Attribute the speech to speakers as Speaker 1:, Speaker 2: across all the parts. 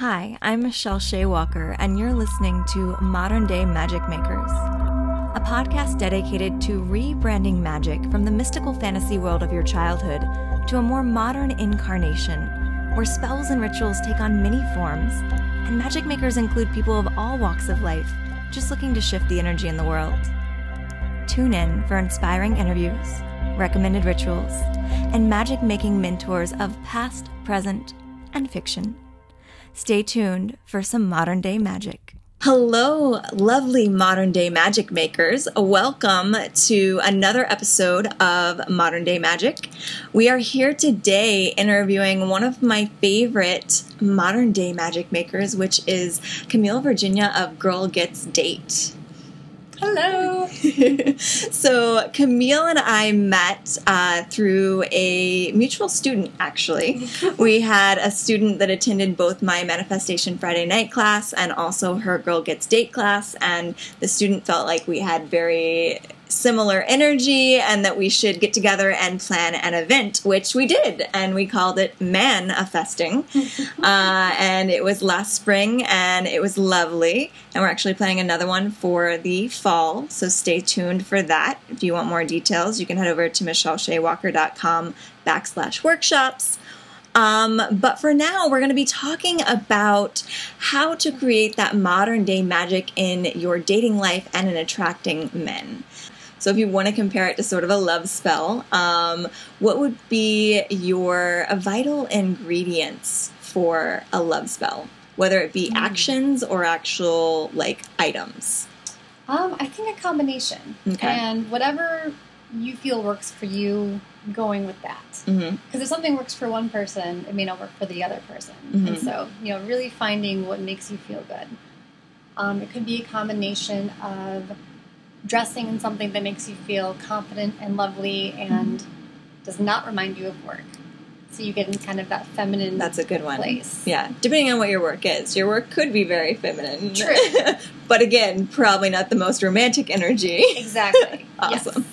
Speaker 1: Hi, I'm Michelle Shea Walker, and you're listening to Modern Day Magic Makers, a podcast dedicated to rebranding magic from the mystical fantasy world of your childhood to a more modern incarnation where spells and rituals take on many forms, and magic makers include people of all walks of life just looking to shift the energy in the world. Tune in for inspiring interviews, recommended rituals, and magic making mentors of past, present, and fiction. Stay tuned for some modern day magic. Hello, lovely modern day magic makers. Welcome to another episode of Modern Day Magic. We are here today interviewing one of my favorite modern day magic makers, which is Camille Virginia of Girl Gets Date.
Speaker 2: Hello.
Speaker 1: so Camille and I met uh, through a mutual student. Actually, we had a student that attended both my Manifestation Friday night class and also her Girl Gets Date class, and the student felt like we had very similar energy and that we should get together and plan an event, which we did. And we called it Manifesting. uh, and it was last spring and it was lovely. And we're actually planning another one for the fall. So stay tuned for that. If you want more details, you can head over to michelleshayWalker.com backslash workshops. Um, but for now, we're going to be talking about how to create that modern day magic in your dating life and in attracting men. So if you want to compare it to sort of a love spell, um, what would be your vital ingredients for a love spell? Whether it be mm. actions or actual like items.
Speaker 2: Um, I think a combination. Okay. And whatever you feel works for you, going with that. Because mm-hmm. if something works for one person, it may not work for the other person. Mm-hmm. And so, you know, really finding what makes you feel good. Um, it could be a combination of dressing in something that makes you feel confident and lovely and does not remind you of work. So you get in kind of that feminine.
Speaker 1: That's a good one.
Speaker 2: Place.
Speaker 1: Yeah, depending on what your work is, your work could be very feminine.
Speaker 2: True.
Speaker 1: but again, probably not the most romantic energy.
Speaker 2: Exactly.
Speaker 1: awesome.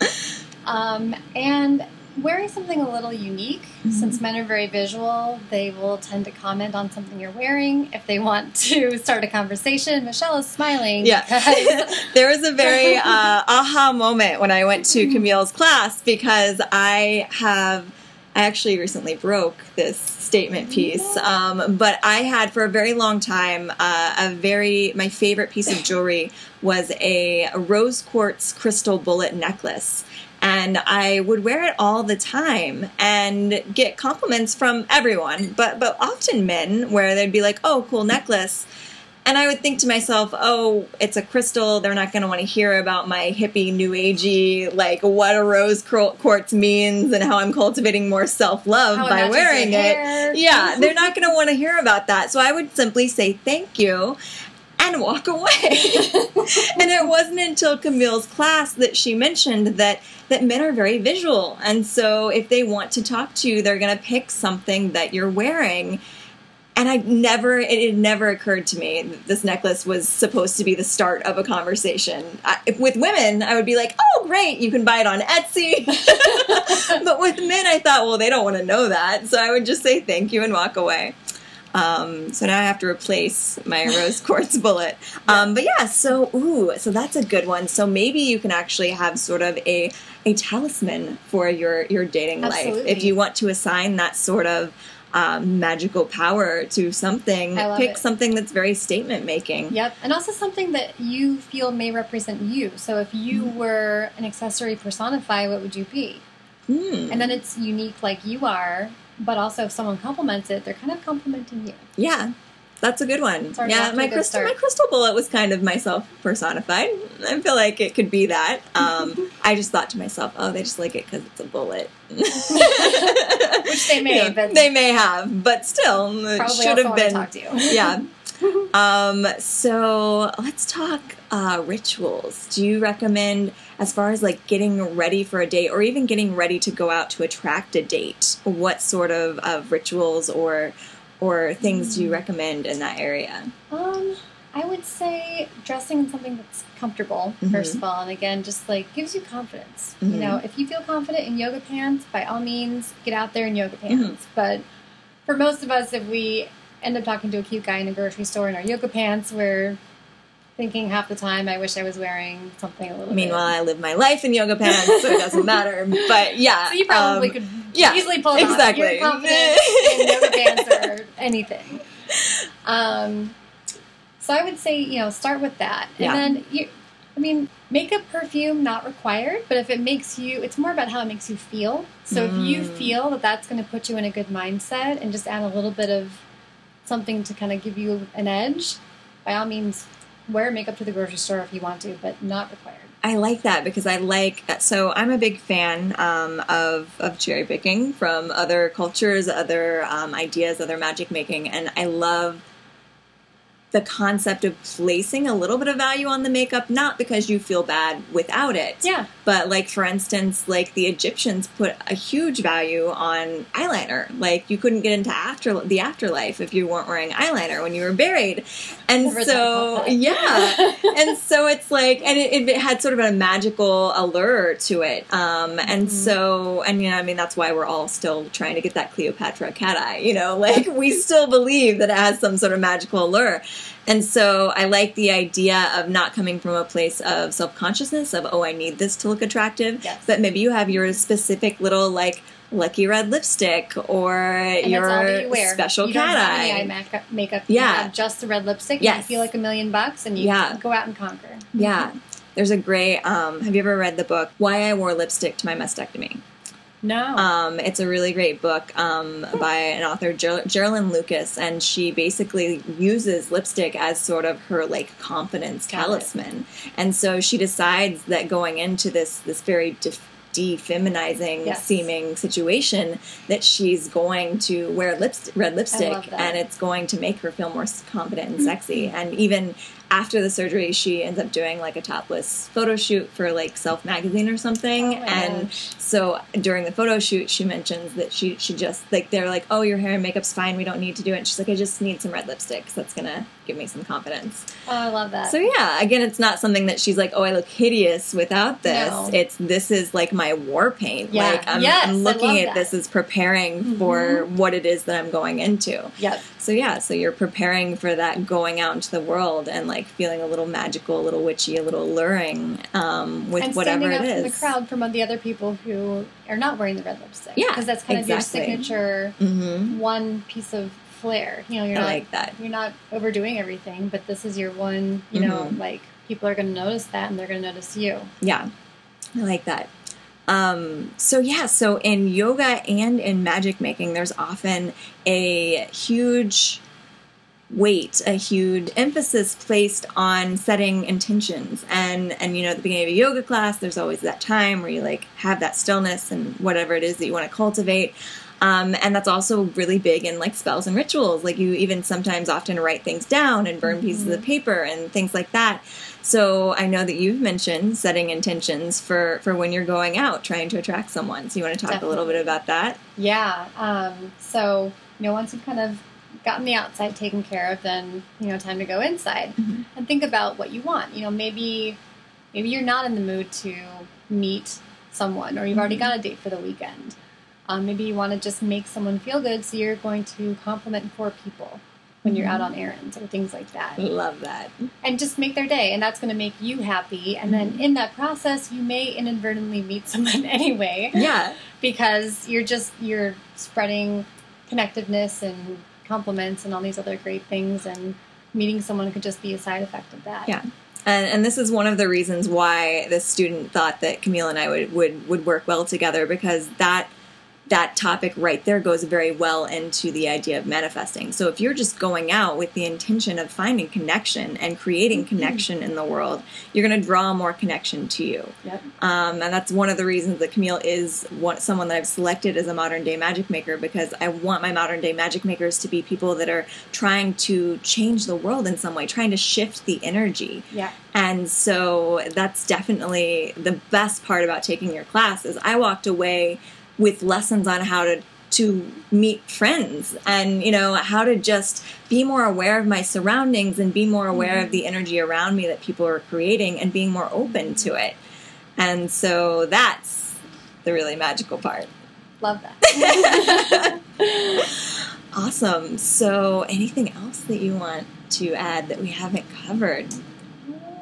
Speaker 2: Yes. Um, and wearing something a little unique, mm-hmm. since men are very visual, they will tend to comment on something you're wearing. If they want to start a conversation, Michelle is smiling.
Speaker 1: Yeah. there was a very uh, aha moment when I went to mm-hmm. Camille's class because I have. I actually recently broke this statement piece, um, but I had for a very long time uh, a very my favorite piece of jewelry was a rose quartz crystal bullet necklace and I would wear it all the time and get compliments from everyone, but but often men where they'd be like, "Oh, cool necklace." And I would think to myself, oh, it's a crystal. They're not going to want to hear about my hippie, new agey, like what a rose quartz means and how I'm cultivating more self love by wearing it. Yeah, they're not going to want to hear about that. So I would simply say thank you and walk away. and it wasn't until Camille's class that she mentioned that that men are very visual. And so if they want to talk to you, they're going to pick something that you're wearing. And I never, it never occurred to me that this necklace was supposed to be the start of a conversation. I, with women, I would be like, oh, great, you can buy it on Etsy. but with men, I thought, well, they don't want to know that. So I would just say thank you and walk away. Um, so now I have to replace my rose quartz bullet. Um, but yeah, so ooh, so that's a good one. So maybe you can actually have sort of a a talisman for your your dating
Speaker 2: Absolutely.
Speaker 1: life if you want to assign that sort of um, magical power to something. Pick
Speaker 2: it.
Speaker 1: something that's very statement making.
Speaker 2: Yep, and also something that you feel may represent you. So if you mm. were an accessory personify, what would you be?
Speaker 1: Mm.
Speaker 2: And then it's unique like you are, but also if someone compliments it, they're kind of complimenting you.
Speaker 1: Yeah. That's a good one. Yeah, my crystal my crystal bullet was kind of myself personified. I feel like it could be that. Um, I just thought to myself, oh, they just like it because it's a bullet.
Speaker 2: Which they may,
Speaker 1: but they may have, but still,
Speaker 2: it
Speaker 1: should have been.
Speaker 2: yeah.
Speaker 1: um, so let's talk uh, rituals. Do you recommend, as far as like getting ready for a date or even getting ready to go out to attract a date, what sort of, of rituals or or things mm. do you hmm. recommend in that area?
Speaker 2: Um, I would say dressing in something that's comfortable, mm-hmm. first of all, and again, just like gives you confidence. Mm-hmm. You know, if you feel confident in yoga pants, by all means, get out there in yoga pants. Mm-hmm. But for most of us, if we end up talking to a cute guy in a grocery store in our yoga pants where thinking half the time I wish I was wearing something a little.
Speaker 1: Meanwhile, bit. I live my life in yoga pants, so it doesn't matter. But yeah,
Speaker 2: so you probably um, could yeah, easily pull it exactly. off. You're confident in yoga pants or anything. Um, so I would say you know start with that, and yeah. then you. I mean, makeup, perfume not required, but if it makes you, it's more about how it makes you feel. So mm. if you mm. feel that that's going to put you in a good mindset and just add a little bit of something to kind of give you an edge, by all means, wear makeup to the grocery store if you want to, but not required.
Speaker 1: I like that because I like that so I'm a big fan um, of of cherry picking from other cultures, other um, ideas, other magic making, and I love the concept of placing a little bit of value on the makeup, not because you feel bad without it.
Speaker 2: Yeah.
Speaker 1: But like for instance, like the Egyptians put a huge value on eyeliner. Like you couldn't get into after the afterlife if you weren't wearing eyeliner when you were buried. And so yeah. and so it's like and it, it, had sort of a magical allure to it. Um, and mm-hmm. so and you know, I mean that's why we're all still trying to get that Cleopatra cat eye, you know, like we still believe that it has some sort of magical allure. And so I like the idea of not coming from a place of self consciousness of, oh, I need this to look attractive.
Speaker 2: Yes.
Speaker 1: But maybe you have your specific little, like, lucky red lipstick or
Speaker 2: and
Speaker 1: your
Speaker 2: you
Speaker 1: special
Speaker 2: you
Speaker 1: cat
Speaker 2: eye. eye makeup, makeup.
Speaker 1: Yeah.
Speaker 2: just the red lipstick. Yes. You feel like a million bucks and you yeah. go out and conquer.
Speaker 1: Yeah. There's a great, um, have you ever read the book, Why I Wore Lipstick to My Mastectomy?
Speaker 2: No.
Speaker 1: Um, it's a really great book um, by an author, Ger- Geraldine Lucas, and she basically uses lipstick as sort of her like confidence Got talisman. It. And so she decides that going into this this very def- defeminizing yes. seeming situation that she's going to wear lips- red lipstick and it's going to make her feel more confident and sexy. and even after the surgery, she ends up doing like a topless photo shoot for like Self magazine or something.
Speaker 2: Oh
Speaker 1: and gosh. so during the photo shoot, she mentions that she she just like they're like, "Oh, your hair and makeup's fine. We don't need to do it." And she's like, "I just need some red lipstick. That's gonna give me some confidence."
Speaker 2: Oh, I love that.
Speaker 1: So yeah, again, it's not something that she's like, "Oh, I look hideous without this."
Speaker 2: No.
Speaker 1: It's this is like my war paint.
Speaker 2: Yeah.
Speaker 1: Like I'm,
Speaker 2: yes,
Speaker 1: I'm looking at
Speaker 2: that.
Speaker 1: this as preparing mm-hmm. for what it is that I'm going into.
Speaker 2: Yep.
Speaker 1: So yeah, so you're preparing for that going out into the world and like feeling a little magical, a little witchy, a little alluring um, with
Speaker 2: and
Speaker 1: whatever
Speaker 2: it
Speaker 1: is.
Speaker 2: the crowd from the other people who are not wearing the red lipstick.
Speaker 1: Yeah,
Speaker 2: because that's kind
Speaker 1: exactly.
Speaker 2: of your signature
Speaker 1: mm-hmm.
Speaker 2: one piece of flair. You know, you're I not
Speaker 1: like that.
Speaker 2: You're not overdoing everything, but this is your one. You mm-hmm. know, like people are going to notice that, and they're going to notice you.
Speaker 1: Yeah, I like that. Um, so yeah, so in yoga and in magic making, there's often a huge weight, a huge emphasis placed on setting intentions. And and you know, at the beginning of a yoga class, there's always that time where you like have that stillness and whatever it is that you want to cultivate. Um, and that's also really big in like spells and rituals. Like you even sometimes often write things down and burn mm-hmm. pieces of paper and things like that. So I know that you've mentioned setting intentions for for when you're going out trying to attract someone. So you want to talk
Speaker 2: Definitely.
Speaker 1: a little bit about that?
Speaker 2: Yeah. Um, so you know, once you've kind of gotten the outside taken care of, then you know, time to go inside mm-hmm. and think about what you want. You know, maybe maybe you're not in the mood to meet someone, or you've already mm-hmm. got a date for the weekend. Um, maybe you want to just make someone feel good, so you're going to compliment four people when you're out mm-hmm. on errands or things like that.
Speaker 1: Love that.
Speaker 2: And just make their day, and that's going to make you happy. And then mm-hmm. in that process, you may inadvertently meet someone anyway.
Speaker 1: Yeah.
Speaker 2: because you're just you're spreading connectedness and compliments and all these other great things, and meeting someone could just be a side effect of that.
Speaker 1: Yeah. And, and, this is one of the reasons why this student thought that Camille and I would, would, would work well together because that that topic right there goes very well into the idea of manifesting. So if you're just going out with the intention of finding connection and creating mm-hmm. connection in the world, you're going to draw more connection to you.
Speaker 2: Yep.
Speaker 1: Um, and that's one of the reasons that Camille is one, someone that I've selected as a modern day magic maker because I want my modern day magic makers to be people that are trying to change the world in some way, trying to shift the energy.
Speaker 2: Yeah.
Speaker 1: And so that's definitely the best part about taking your class is I walked away with lessons on how to to meet friends and you know how to just be more aware of my surroundings and be more aware mm-hmm. of the energy around me that people are creating and being more open to it and so that's the really magical part
Speaker 2: love that
Speaker 1: Awesome. So, anything else that you want to add that we haven't covered?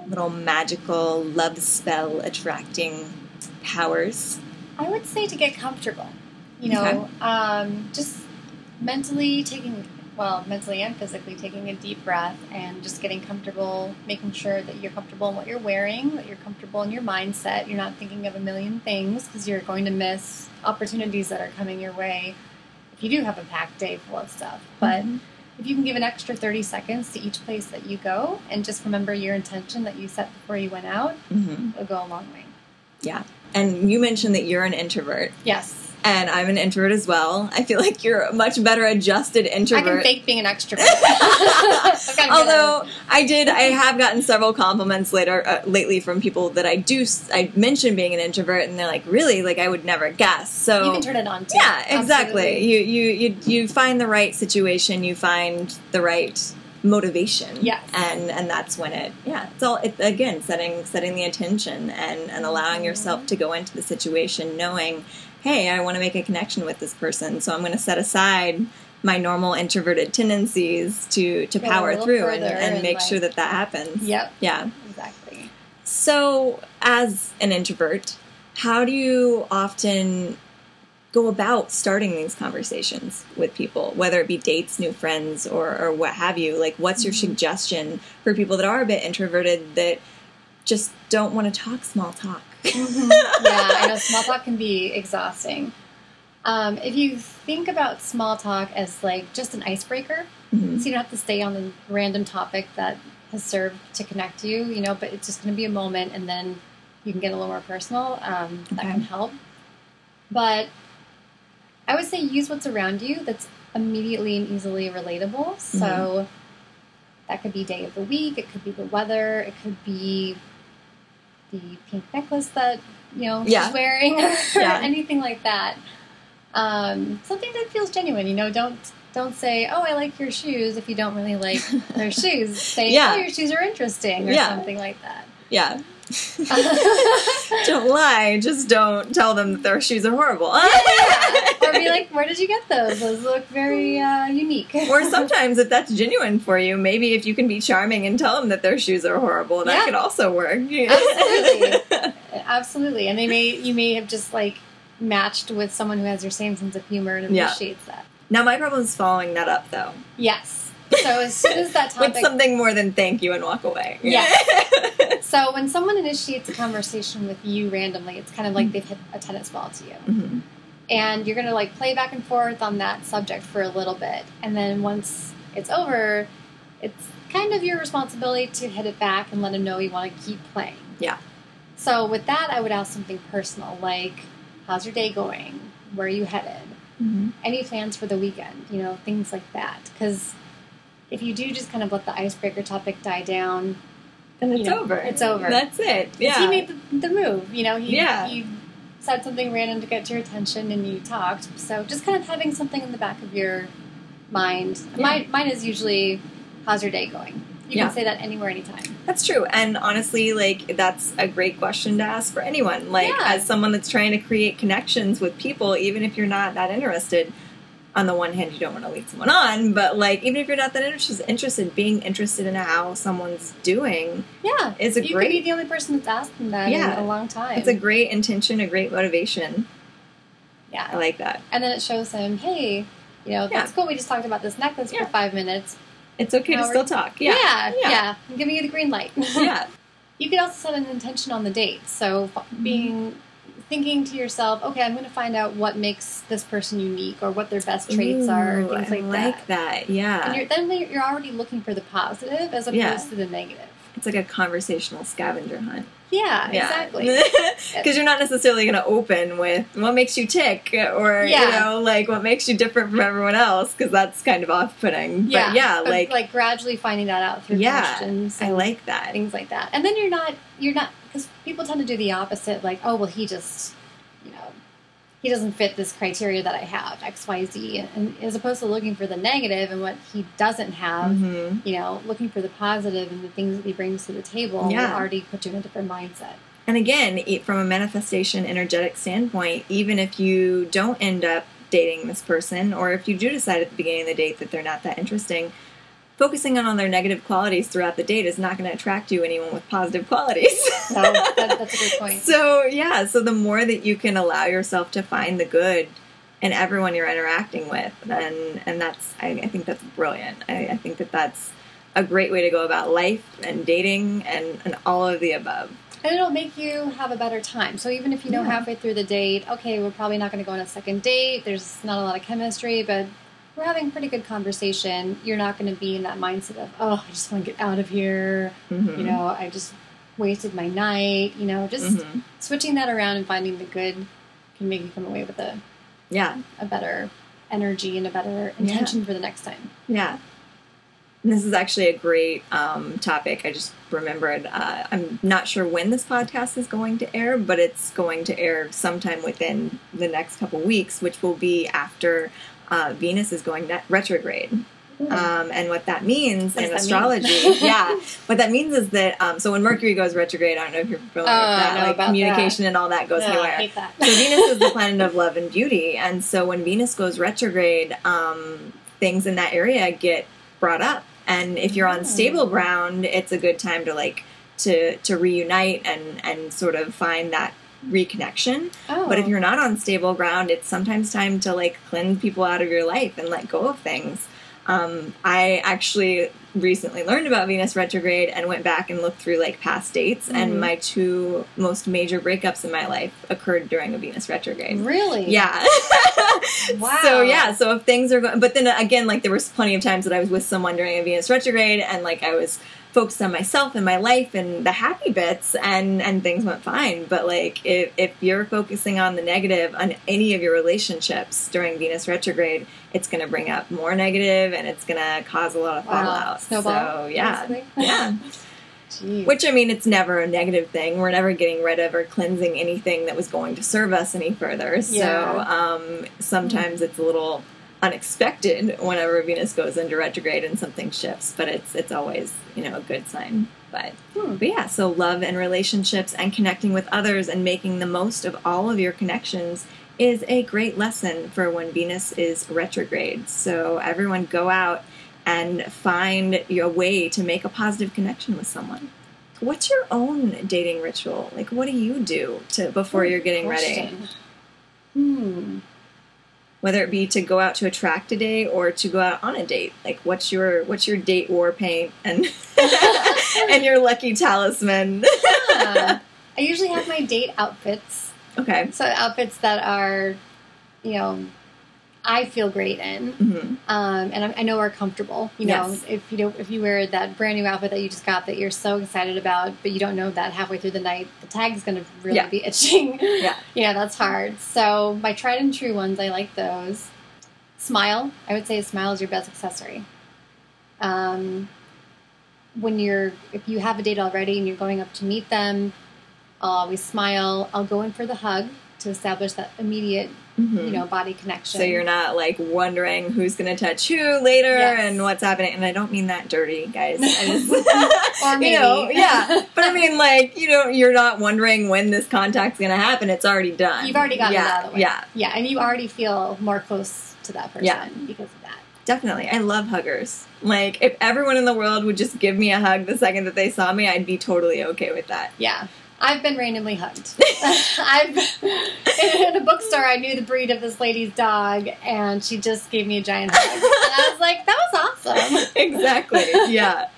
Speaker 1: Little magical love spell attracting powers.
Speaker 2: I would say to get comfortable. You know, okay. um, just mentally taking, well, mentally and physically taking a deep breath and just getting comfortable, making sure that you're comfortable in what you're wearing, that you're comfortable in your mindset. You're not thinking of a million things because you're going to miss opportunities that are coming your way if you do have a packed day full of stuff. But mm-hmm. if you can give an extra 30 seconds to each place that you go and just remember your intention that you set before you went out, mm-hmm. it'll go a long way.
Speaker 1: Yeah. And you mentioned that you're an introvert.
Speaker 2: Yes
Speaker 1: and I'm an introvert as well. I feel like you're a much better adjusted introvert. I
Speaker 2: can fake being an extrovert.
Speaker 1: Although I did, I have gotten several compliments later uh, lately from people that I do. I mentioned being an introvert, and they're like, "Really? Like I would never guess." So
Speaker 2: you can turn it on. Too.
Speaker 1: Yeah, exactly. Absolutely. You you you you find the right situation. You find the right motivation.
Speaker 2: Yes.
Speaker 1: And and that's when it yeah, it's all it, again setting setting the intention and and allowing yourself to go into the situation knowing hey, I want to make a connection with this person, so I'm going to set aside my normal introverted tendencies to to power through and, and, and, make like, sure that that happens.
Speaker 2: Yep.
Speaker 1: Yeah.
Speaker 2: Exactly.
Speaker 1: So, as an introvert, how do you often go about starting these conversations with people, whether it be dates, new friends, or, or what have you? Like, what's your mm-hmm. suggestion for people that are a bit introverted that just don't want to talk small talk?
Speaker 2: Mm-hmm. yeah, I know small talk can be exhausting. Um, if you think about small talk as like just an icebreaker, mm-hmm. so you don't have to stay on the random topic that has served to connect you, you know, but it's just going to be a moment and then you can get a little more personal. Um, okay. That can help. But I would say use what's around you that's immediately and easily relatable. So mm-hmm. that could be day of the week, it could be the weather, it could be the pink necklace that you know yeah. she's wearing, or yeah. anything like that. Um, something that feels genuine. You know, don't don't say, "Oh, I like your shoes" if you don't really like their shoes. Say, yeah. "Oh, your shoes are interesting" or something like that.
Speaker 1: Yeah. don't lie. Just don't tell them that their shoes are horrible.
Speaker 2: yeah, Or be like, where did you get those? Those look very uh, unique.
Speaker 1: or sometimes, if that's genuine for you, maybe if you can be charming and tell them that their shoes are horrible, that yeah. could also work.
Speaker 2: Absolutely. Absolutely. And they may you may have just like matched with someone who has your same sense of humor and appreciates yeah. that.
Speaker 1: Now, my problem is following that up, though.
Speaker 2: Yes. So as soon as that topic,
Speaker 1: with something more than thank you and walk away.
Speaker 2: Yeah. so when someone initiates a conversation with you randomly, it's kind of like they've hit a tennis ball to you. Mm-hmm. And you're going to like play back and forth on that subject for a little bit. And then once it's over, it's kind of your responsibility to hit it back and let them know you want to keep playing.
Speaker 1: Yeah.
Speaker 2: So with that, I would ask something personal like, how's your day going? Where are you headed? Mm-hmm. Any plans for the weekend? You know, things like that. Because if you do just kind of let the icebreaker topic die down,
Speaker 1: then it's
Speaker 2: know,
Speaker 1: over.
Speaker 2: It's over.
Speaker 1: That's it. Yeah.
Speaker 2: He made the, the, move. You know, he, yeah. he said something random to get your attention and you talked. So just kind of having something in the back of your mind. Yeah. My, mine is usually, how's your day going? You yeah. can say that anywhere, anytime.
Speaker 1: That's true. And honestly, like, that's a great question to ask for anyone. Like, yeah. as someone that's trying to create connections with people, even if you're not that interested, on the one hand, you don't want to lead someone on, but like even if you're not that interested, interested, being interested in how someone's doing,
Speaker 2: yeah,
Speaker 1: is a
Speaker 2: you
Speaker 1: great.
Speaker 2: You could be the only person that's asked them that yeah, in a long time.
Speaker 1: It's a great intention, a great motivation.
Speaker 2: Yeah,
Speaker 1: I like that.
Speaker 2: And then it shows him, hey, you know, that's yeah. cool. We just talked about this necklace yeah. for five minutes.
Speaker 1: It's okay to still talk.
Speaker 2: Yeah. yeah, yeah. I'm giving you the green light.
Speaker 1: yeah.
Speaker 2: You could also set an intention on the date. So being thinking to yourself, okay, I'm going to find out what makes this person unique or what their best traits Ooh, are, things like,
Speaker 1: like that. Yeah.
Speaker 2: And you're, then you're already looking for the positive as opposed yeah. to the negative.
Speaker 1: It's like a conversational scavenger hunt.
Speaker 2: Yeah, yeah. exactly.
Speaker 1: Because you're not necessarily going to open with what makes you tick or, yeah. you know, like what makes you different from everyone else because that's kind of off putting. Yeah. But yeah, but like.
Speaker 2: Like gradually finding that out through yeah, questions.
Speaker 1: I like that.
Speaker 2: Things like that. And then you're not, you're not, because people tend to do the opposite, like, oh, well, he just, you know, he doesn't fit this criteria that I have, X, Y, Z, and as opposed to looking for the negative and what he doesn't have, mm-hmm. you know, looking for the positive and the things that he brings to the table, yeah. already put you in a different mindset.
Speaker 1: And again, from a manifestation energetic standpoint, even if you don't end up dating this person, or if you do decide at the beginning of the date that they're not that interesting, focusing on, on their negative qualities throughout the date is not going to attract you anyone with positive qualities.
Speaker 2: no, that, that's a good point.
Speaker 1: So, yeah, so the more that you can allow yourself to find the good in everyone you're interacting with, and, and that's, I, I think that's brilliant. I, I think that that's a great way to go about life and dating and, and all of the above.
Speaker 2: And it'll make you have a better time. So even if you know yeah. halfway through the date, okay, we're probably not going to go on a second date, there's not a lot of chemistry, but we're having pretty good conversation, you're not going to be in that mindset of, oh, I just want to get out of here. Mm-hmm. You know, I just wasted my night. You know, just mm-hmm. switching that around and finding the good can make you come away with a
Speaker 1: yeah
Speaker 2: a better energy and a better intention yeah. for the next time.
Speaker 1: Yeah. This is actually a great um, topic. I just remembered. Uh, I'm not sure when this podcast is going to air, but it's going to air sometime within the next couple weeks, which will be after uh, Venus is going retrograde. Hmm. Um, and what that means what in astrology, yeah, what that means is that um, so when Mercury goes retrograde, I don't know if you're familiar
Speaker 2: oh,
Speaker 1: with that, like communication
Speaker 2: that.
Speaker 1: and all that goes
Speaker 2: no,
Speaker 1: haywire. so Venus is the planet of love and beauty, and so when Venus goes retrograde, um, things in that area get brought up, and if you're on oh. stable ground, it's a good time to like to to reunite and and sort of find that reconnection. Oh. But if you're not on stable ground, it's sometimes time to like cleanse people out of your life and let go of things. Um, I actually recently learned about Venus retrograde and went back and looked through like past dates, mm. and my two most major breakups in my life occurred during a Venus retrograde.
Speaker 2: Really?
Speaker 1: Yeah.
Speaker 2: wow.
Speaker 1: So yeah, so if things are going, but then again, like there was plenty of times that I was with someone during a Venus retrograde, and like I was focused on myself and my life and the happy bits and and things went fine but like if, if you're focusing on the negative on any of your relationships during venus retrograde it's going to bring up more negative and it's going to cause a lot of fallout wow.
Speaker 2: Snowball,
Speaker 1: so yeah yeah Jeez. Which I mean, it's never a negative thing. We're never getting rid of or cleansing anything that was going to serve us any further. Yeah. So um, sometimes it's a little unexpected whenever Venus goes into retrograde and something shifts, but it's it's always you know a good sign. But, hmm. but yeah, so love and relationships and connecting with others and making the most of all of your connections is a great lesson for when Venus is retrograde. So everyone go out and find your way to make a positive connection with someone. What's your own dating ritual? Like, what do you do to before you're getting ready?
Speaker 2: Hmm
Speaker 1: whether it be to go out to attract a date or to go out on a date. Like, what's your what's your date war paint and and your lucky talisman?
Speaker 2: yeah. I usually have my date outfits.
Speaker 1: Okay.
Speaker 2: So outfits that are, you know, I feel great in, mm-hmm. um, and I, I, know are comfortable. You know, yes. if you know if you wear that brand new outfit that you just got that you're so excited about, but you don't know that halfway through the night the tag is going to really
Speaker 1: yeah.
Speaker 2: be itching.
Speaker 1: Yeah,
Speaker 2: yeah, that's hard. So my tried and true ones, I like those. Smile, I would say a smile is your best accessory. Um, when you're if you have a date already and you're going up to meet them, I'll always smile. I'll go in for the hug to establish that immediate mm-hmm. you know body connection
Speaker 1: so you're not like wondering who's going to touch who later yes. and what's happening and i don't mean that dirty guys just,
Speaker 2: or maybe.
Speaker 1: you know yeah but i mean like you know you're not wondering when this contact's going to happen it's already done
Speaker 2: you've already gotten
Speaker 1: yeah.
Speaker 2: out of the way
Speaker 1: yeah
Speaker 2: yeah and you already feel more close to that person yeah. because of that
Speaker 1: Definitely. I love huggers. Like, if everyone in the world would just give me a hug the second that they saw me, I'd be totally okay with that.
Speaker 2: Yeah. I've been randomly hugged. I've in a bookstore. I knew the breed of this lady's dog, and she just gave me a giant hug, and I was like, "That was awesome."
Speaker 1: exactly. Yeah.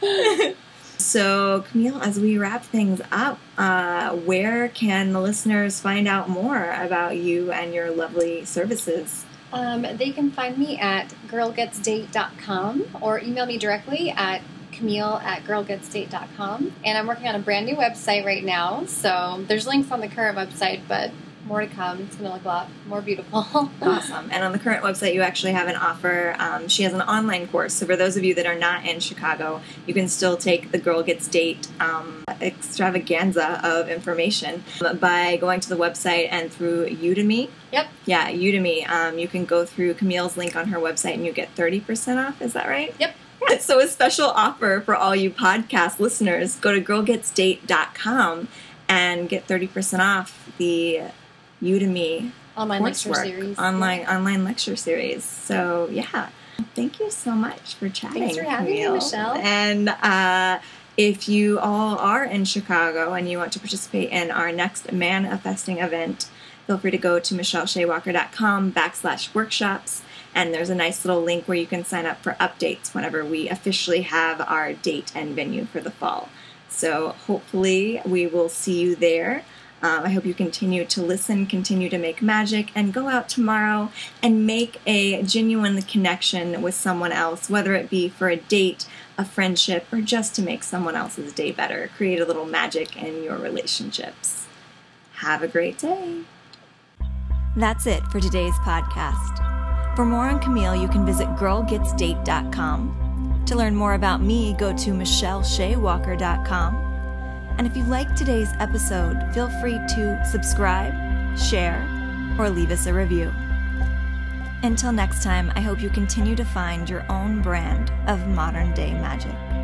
Speaker 1: So, Camille, as we wrap things up, uh, where can the listeners find out more about you and your lovely services?
Speaker 2: Um, they can find me at girlgetsdate.com or email me directly at Camille at girlgetsdate.com. And I'm working on a brand new website right now. So there's links on the current website, but more to come. It's going to look a lot more beautiful.
Speaker 1: awesome. And on the current website, you actually have an offer. Um, she has an online course. So for those of you that are not in Chicago, you can still take the Girl Gets Date um, extravaganza of information by going to the website and through Udemy.
Speaker 2: Yep.
Speaker 1: Yeah, Udemy. Um, you can go through Camille's link on her website and you get 30% off. Is that right?
Speaker 2: Yep.
Speaker 1: so a special offer for all you podcast listeners. Go to girlgetsdate.com and get 30% off the Udemy
Speaker 2: online lecture series.
Speaker 1: Online yeah. online lecture series. So yeah, thank you so much for chatting.
Speaker 2: Thanks for having Camille. me, Michelle.
Speaker 1: And uh, if you all are in Chicago and you want to participate in our next manifesting event, feel free to go to michelleshaywalker.com backslash workshops. And there's a nice little link where you can sign up for updates whenever we officially have our date and venue for the fall. So hopefully we will see you there. Um, I hope you continue to listen, continue to make magic, and go out tomorrow and make a genuine connection with someone else, whether it be for a date, a friendship, or just to make someone else's day better. Create a little magic in your relationships. Have a great day. That's it for today's podcast. For more on Camille, you can visit girlgetsdate.com. To learn more about me, go to michelleshaywalker.com and if you liked today's episode, feel free to subscribe, share, or leave us a review. Until next time, I hope you continue to find your own brand of modern day magic.